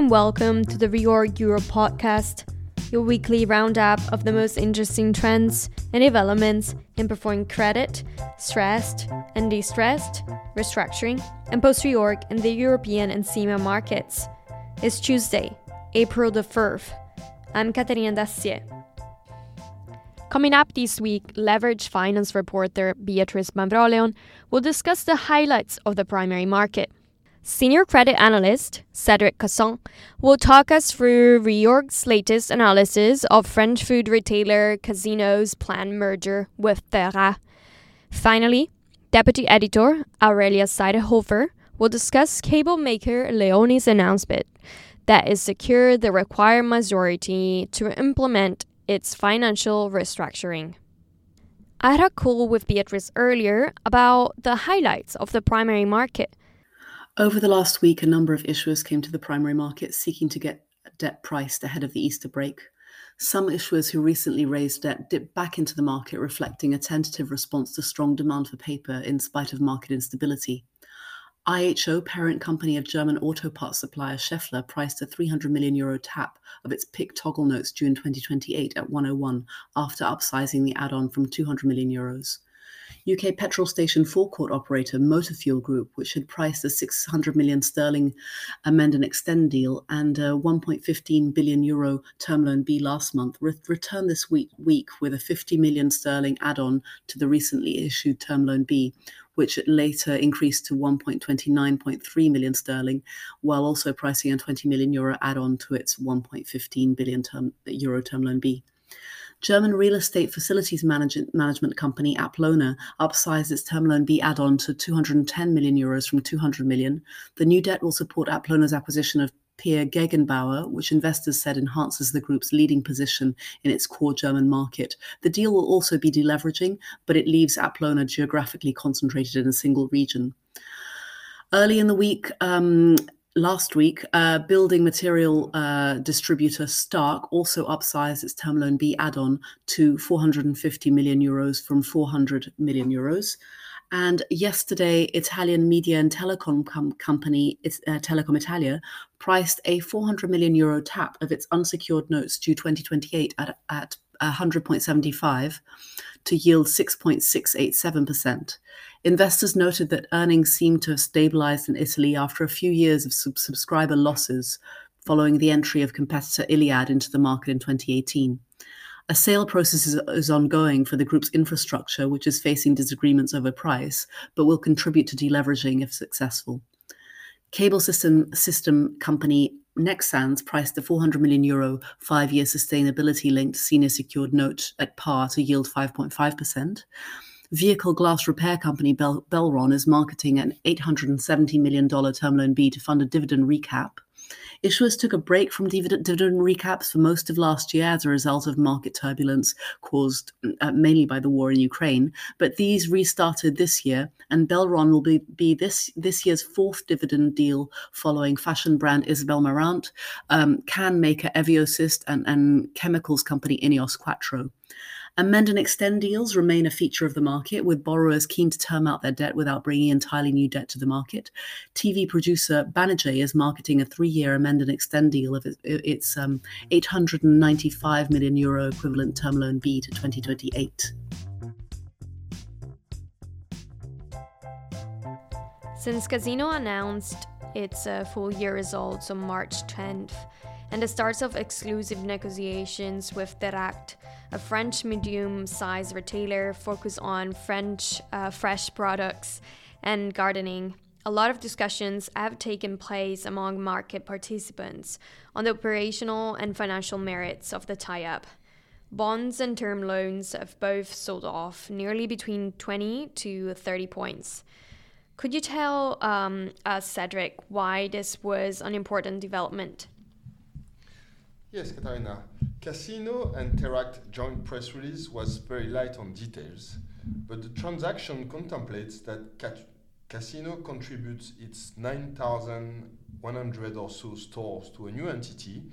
and welcome to the Reorg Europe podcast, your weekly roundup of the most interesting trends and developments in performing credit, stressed and distressed, restructuring, and post reorg in the European and CEMA markets. It's Tuesday, April the 4th. I'm Caterina Dacier. Coming up this week, leverage finance reporter Beatrice Mavroleon will discuss the highlights of the primary market. Senior credit analyst Cedric Casson will talk us through Reorg's latest analysis of French food retailer Casino's planned merger with Teract. Finally, deputy editor Aurelia Seidehofer will discuss cable maker Leoni's announcement that it secured the required majority to implement its financial restructuring. I had a call with Beatrice earlier about the highlights of the primary market. Over the last week, a number of issuers came to the primary market seeking to get debt priced ahead of the Easter break. Some issuers who recently raised debt dipped back into the market, reflecting a tentative response to strong demand for paper in spite of market instability. IHO, parent company of German auto parts supplier Schaeffler, priced a 300 million euro tap of its PIK toggle notes due in 2028 at 101 after upsizing the add on from 200 million euros. UK petrol station forecourt operator Motor Fuel Group, which had priced a 600 million sterling amend and extend deal and a 1.15 billion euro term loan B last month, re- returned this week, week with a 50 million sterling add on to the recently issued term loan B, which later increased to 1.29.3 million sterling, while also pricing a 20 million euro add on to its 1.15 billion term, euro term loan B. German real estate facilities management, company Apleona upsized its term loan B add-on to 210 million euros from 200 million. The new debt will support Apleona's acquisition of Peer Gegenbauer, which investors said enhances the group's leading position in its core German market. The deal will also be deleveraging, but it leaves Apleona geographically concentrated in a single region. Early in the week, um, last week, uh, building material uh, distributor Stark also upsized its term loan B add-on to 450 million euros from 400 million euros. And yesterday, Italian media and telecom com- company uh, Telecom Italia priced a 400 million euro tap of its unsecured notes due 2028 at, at 100.75 to yield 6.687%. Investors noted that earnings seemed to have stabilized in Italy after a few years of sub- subscriber losses following the entry of competitor Iliad into the market in 2018. A sale process is, is, ongoing for the group's infrastructure, which is facing disagreements over price, but will contribute to deleveraging if successful. Cable system system company Nexans priced the 400 million euro five year sustainability linked senior secured note at par to yield 5.5%. Vehicle glass repair company Bel- Belron is marketing an $870 million term loan B to fund a dividend recap. Issuers took a break from dividend, dividend recaps for most of last year as a result of market turbulence caused uh, mainly by the war in Ukraine, but these restarted this year, and Belron will be, be this, this year's fourth dividend deal following fashion brand Isabel Marant, um, can maker Eviosys, and, and chemicals company Ineos Quattro. Amend and extend deals remain a feature of the market, with borrowers keen to term out their debt without bringing entirely new debt to the market. TV producer Banijay is marketing a three-year amend and extend deal of its um, 895 million euro equivalent term loan B to 2028. Since Casino announced its uh, full year results on March 10th, and the start of exclusive negotiations with Teract, a French medium sized retailer focused on French uh, fresh products and gardening. A lot of discussions have taken place among market participants on the operational and financial merits of the tie up. Bonds and term loans have both sold off nearly between 20 to 30 points. Could you tell um, us, Cedric, why this was an important development? Yes, Katarina. Casino and Teract joint press release was very light on details, but the transaction contemplates that Casino contributes its 9,100 or so stores to a new entity,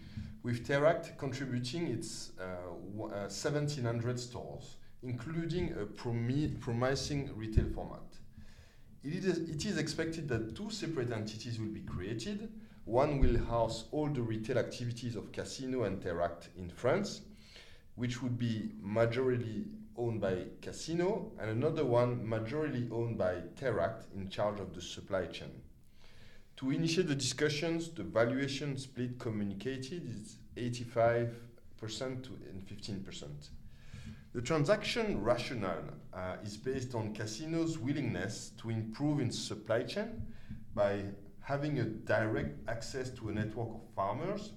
with Teract contributing its uh, 1,700 uh, stores, including a promising retail format. It is, it is expected that two separate entities will be created One will house all the retail activities of Casino and Teract in France, which would be majorly owned by Casino, and another one majorly owned by Teract in charge of the supply chain. To initiate the discussions, the valuation split communicated is 85% and 15%. The transaction rationale uh, is based on Casino's willingness to improve its supply chain by having a direct access to a network of farmers.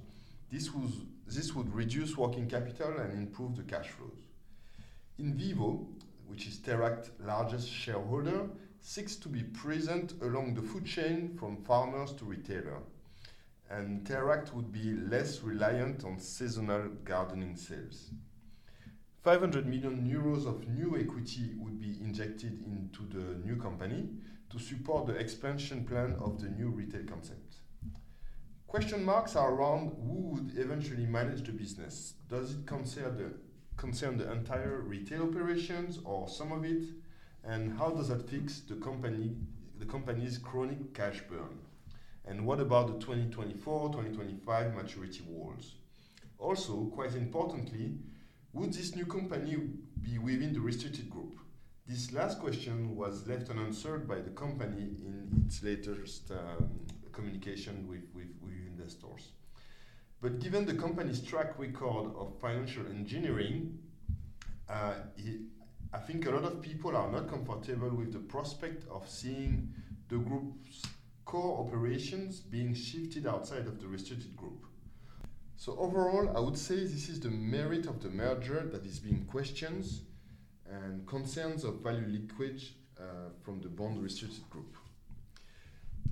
This, was, this would reduce working capital and improve the cash flows. InVivo, which is Teract's largest shareholder, seeks to be present along the food chain from farmers to retailer. And Teract would be less reliant on seasonal gardening sales. 500 million euros of new equity would be injected into the new company to support the expansion plan of the new retail concept. Question marks are around who would eventually manage the business. Does it concern the, concern the entire retail operations or some of it? And how does that fix the company the company's chronic cash burn? And what about the 2024 2025 maturity walls? Also, quite importantly, would this new company be within the restricted group? This last question was left unanswered by the company in its latest um, communication with, with, with investors. But given the company's track record of financial engineering, uh, it, I think a lot of people are not comfortable with the prospect of seeing the group's core operations being shifted outside of the restricted group. So overall, I would say this is the merit of the merger that is being questioned and concerns of value leakage uh, from the bond restricted group.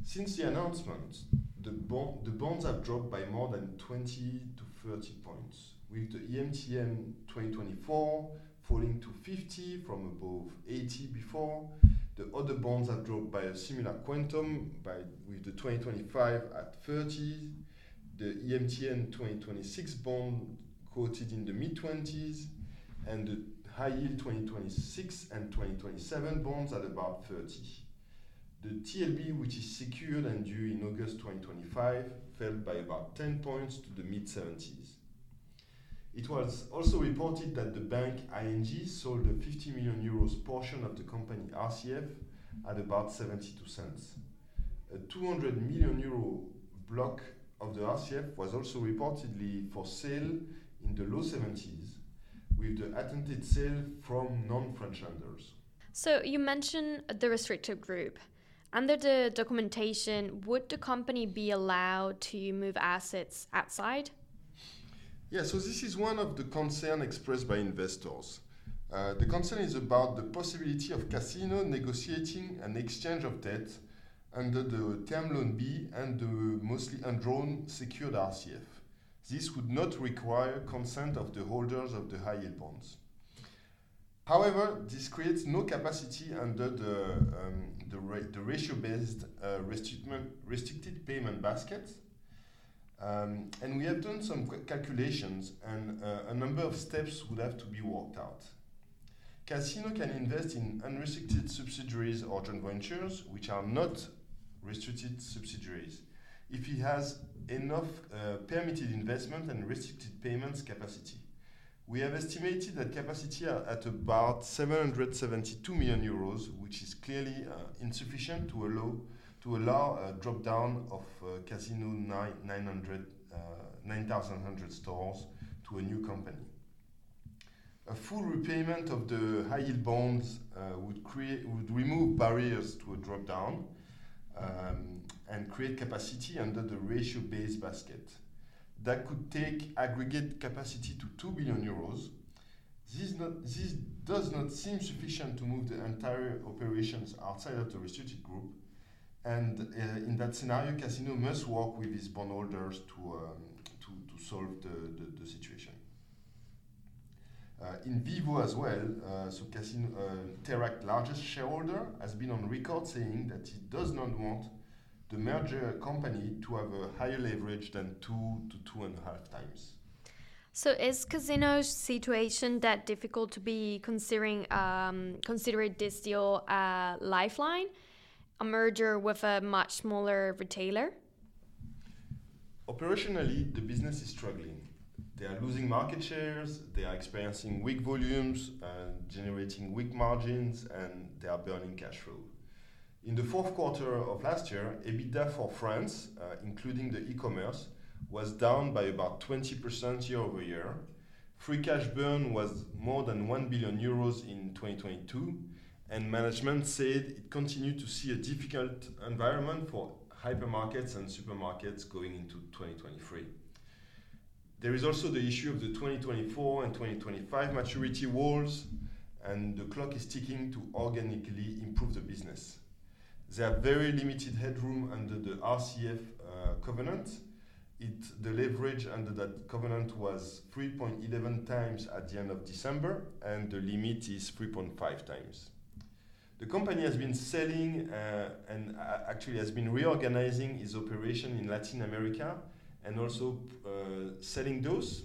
Since the announcement, the, bond, the bonds have dropped by more than 20 to 30 points, with the EMTN 2024 falling to 50 from above 80 before. The other bonds have dropped by a similar quantum, by, with the 2025 at 30, the EMTN 2026 bond quoted in the mid 20s, and the high yield 2026 and 2027 bonds at about 30. The TLB, which is secured and due in August 2025, fell by about 10 points to the mid 70s. It was also reported that the bank ING sold a 50 million euros portion of the company RCF at about 72 cents. A 200 million euro block of the RCF was also reportedly for sale in the low 70s, with the attempted sale from non French lenders. So, you mentioned the restricted group. Under the documentation, would the company be allowed to move assets outside? Yeah, so this is one of the concerns expressed by investors. Uh, the concern is about the possibility of Casino negotiating an exchange of debt under the Term Loan B and the mostly undrawn secured RCF. This would not require consent of the holders of the high yield bonds. However, this creates no capacity under the, um, the, ra the ratio based uh, restricted payment basket. Um, and we have done some calculations, and uh, a number of steps would have to be worked out. Casino can invest in unrestricted subsidiaries or joint ventures, which are not restricted subsidiaries if he has enough uh, permitted investment and restricted payments capacity. We have estimated that capacity at about 772 million euros, which is clearly uh, insufficient to allow to allow a drop down of uh, Casino 900 9,100 uh, stores to a new company. A full repayment of the high yield bonds uh, would create would remove barriers to a drop down um, and create capacity under the ratio-based basket. That could take aggregate capacity to 2 billion euros. This, not, this does not seem sufficient to move the entire operations outside of the restricted group. And uh, in that scenario, Casino must work with its bondholders to, um, to, to solve the, the, the situation. Uh, InVivo as well, uh, so Casino, uh, Teract largest shareholder, has been on record saying that he does not want the merger company to have a higher leverage than two to two and a half times. So is Casino's situation that difficult to be considering um, considering this deal a lifeline, a merger with a much smaller retailer? Operationally, the business is struggling. They are losing market shares, they are experiencing weak volumes, and generating weak margins, and they are burning cash flow. In the fourth quarter of last year, EBITDA for France, uh, including the e-commerce, was down by about 20% year-over-year. Free cash burn was more than 1 billion euros in 2022, and management said it continued to see a difficult environment for hypermarkets and supermarkets going into 2023. There is also the issue of the 2024 and 2025 maturity walls, and the clock is ticking to organically improve the business. They have very limited headroom under the RCF uh, covenant. It, the leverage under that covenant was 3.11 times at the end of December, and the limit is 3.5 times. The company has been selling uh, and uh, actually has been reorganizing its operation in Latin America and also uh, selling those.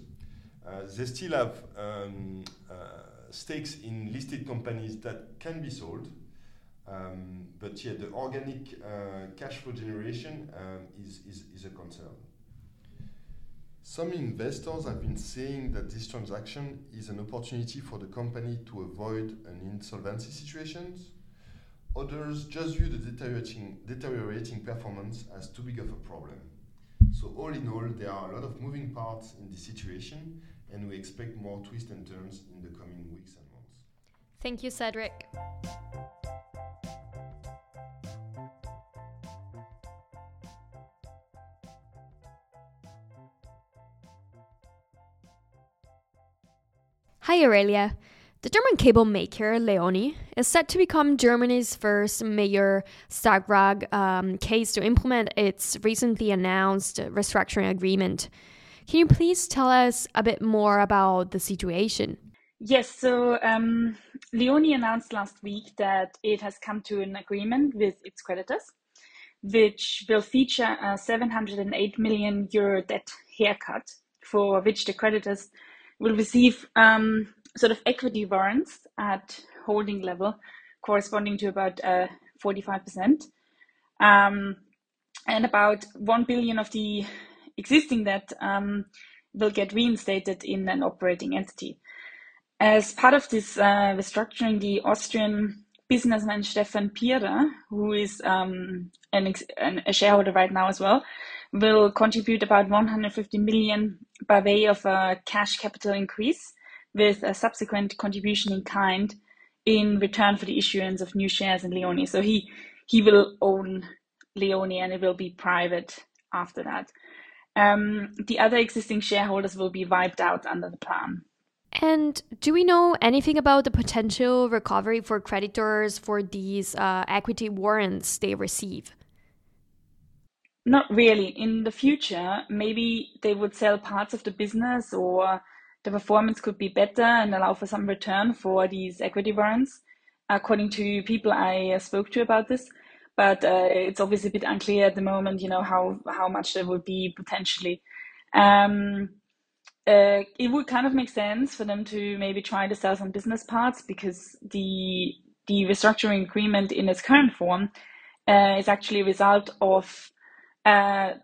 Uh, they still have um, uh, stakes in listed companies that can be sold. Um, but yeah, the organic uh, cash flow generation um, is, is, is a concern. Some investors have been saying that this transaction is an opportunity for the company to avoid an insolvency situation. Others just view the deteriorating, deteriorating performance as too big of a problem. So all in all, there are a lot of moving parts in this situation, and we expect more twists and turns in the coming weeks and months. Thank you, Cedric. Hi, Aurelia. The German cable maker Leoni is set to become Germany's first major StaRUG um, case to implement its recently announced restructuring agreement. Can you please tell us a bit more about the situation? Yes, so um, Leoni announced last week that it has come to an agreement with its creditors, which will feature a 708 million euro debt haircut, for which the creditors will receive um, sort of equity warrants at holding level, corresponding to about uh, 45%. Um, and about 1 billion of the existing debt um, will get reinstated in an operating entity. As part of this uh, restructuring, the Austrian businessman Stefan Pierer, who is um, an, an, a shareholder right now as well, will contribute about 150 million by way of a cash capital increase with a subsequent contribution in kind in return for the issuance of new shares in Leoni. So he he will own Leoni and it will be private after that. Um, the other existing shareholders will be wiped out under the plan. And do we know anything about the potential recovery for creditors for these uh, equity warrants they receive? Not really. In the future, maybe they would sell parts of the business or the performance could be better and allow for some return for these equity warrants, according to people I uh, spoke to about this. But uh, it's obviously a bit unclear at the moment, you know, how, how much there would be potentially. Um, uh, it would kind of make sense for them to maybe try to sell some business parts because the the restructuring agreement in its current form uh, is actually a result of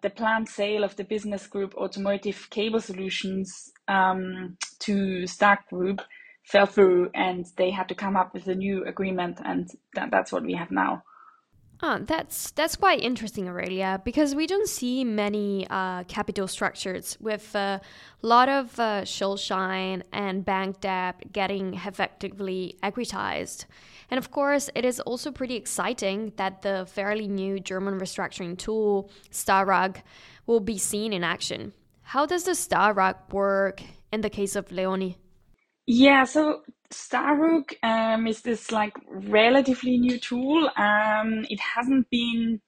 the planned sale of the business group Automotive Cable Solutions um, to Stark Group fell through, and they had to come up with a new agreement, and that, that's what we have now. Oh, that's that's quite interesting, Aurelia, because we don't see many uh, capital structures with a lot of uh, shine and bank debt getting effectively equitized. And of course, it is also pretty exciting that the fairly new German restructuring tool, StaRUG, will be seen in action. How does the StaRUG work in the case of Leoni? Yeah, so StaRUG um, is this like relatively new tool. Um, it hasn't been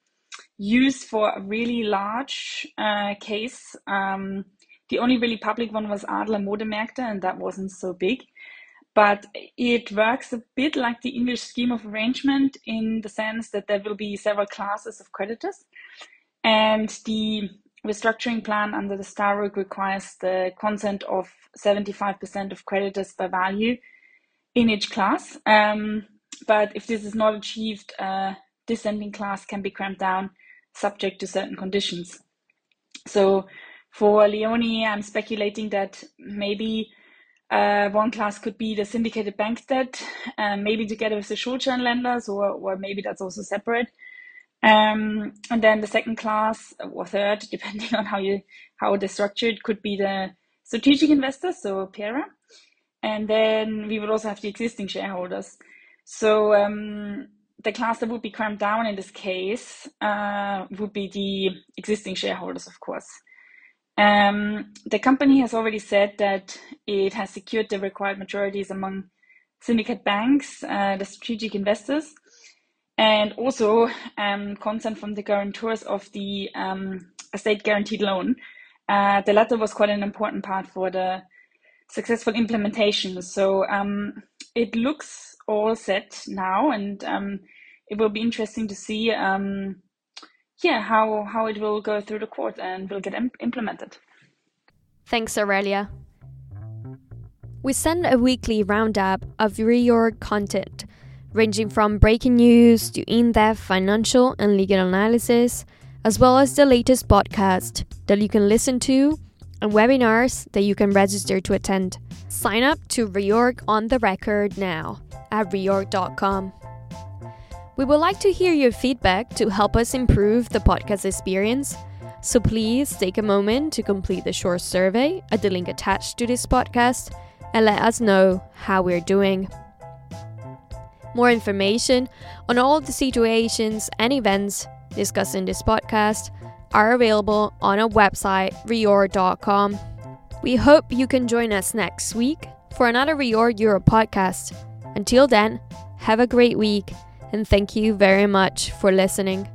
used for a really large uh, case. Um, the only really public one was Adler Modemärkte, and that wasn't so big but it works a bit like the English scheme of arrangement in the sense that there will be several classes of creditors. And the restructuring plan under the StaRUG requires the consent of 75% of creditors by value in each class. Um, but if this is not achieved, a dissenting class can be cramped down subject to certain conditions. So for Leoni, I'm speculating that maybe uh, one class could be the syndicated bank debt, um, maybe together with the short-term lenders, or, or maybe that's also separate. Um, and then the second class or third, depending on how you how it is structured, could be the strategic investors, so Pierer. And then we would also have the existing shareholders. So um, the class that would be cramped down in this case uh, would be the existing shareholders, of course. Um, the company has already said that it has secured the required majorities among syndicate banks, uh, the strategic investors, and also um, consent from the guarantors of the um, state guaranteed loan. Uh, the latter was quite an important part for the successful implementation. So um, it looks all set now, and um, it will be interesting to see, um, yeah, how how it will go through the court and will get imp- implemented. Thanks, Aurelia. We send a weekly roundup of reorg content, ranging from breaking news to in depth financial and legal analysis, as well as the latest podcast that you can listen to and webinars that you can register to attend. Sign up to Reorg on the Record now at reorg.com. We would like to hear your feedback to help us improve the podcast experience. So please take a moment to complete the short survey at the link attached to this podcast and let us know how we're doing. More information on all the situations and events discussed in this podcast are available on our website, reorg.com. We hope you can join us next week for another Reorg Europe podcast. Until then, have a great week and thank you very much for listening.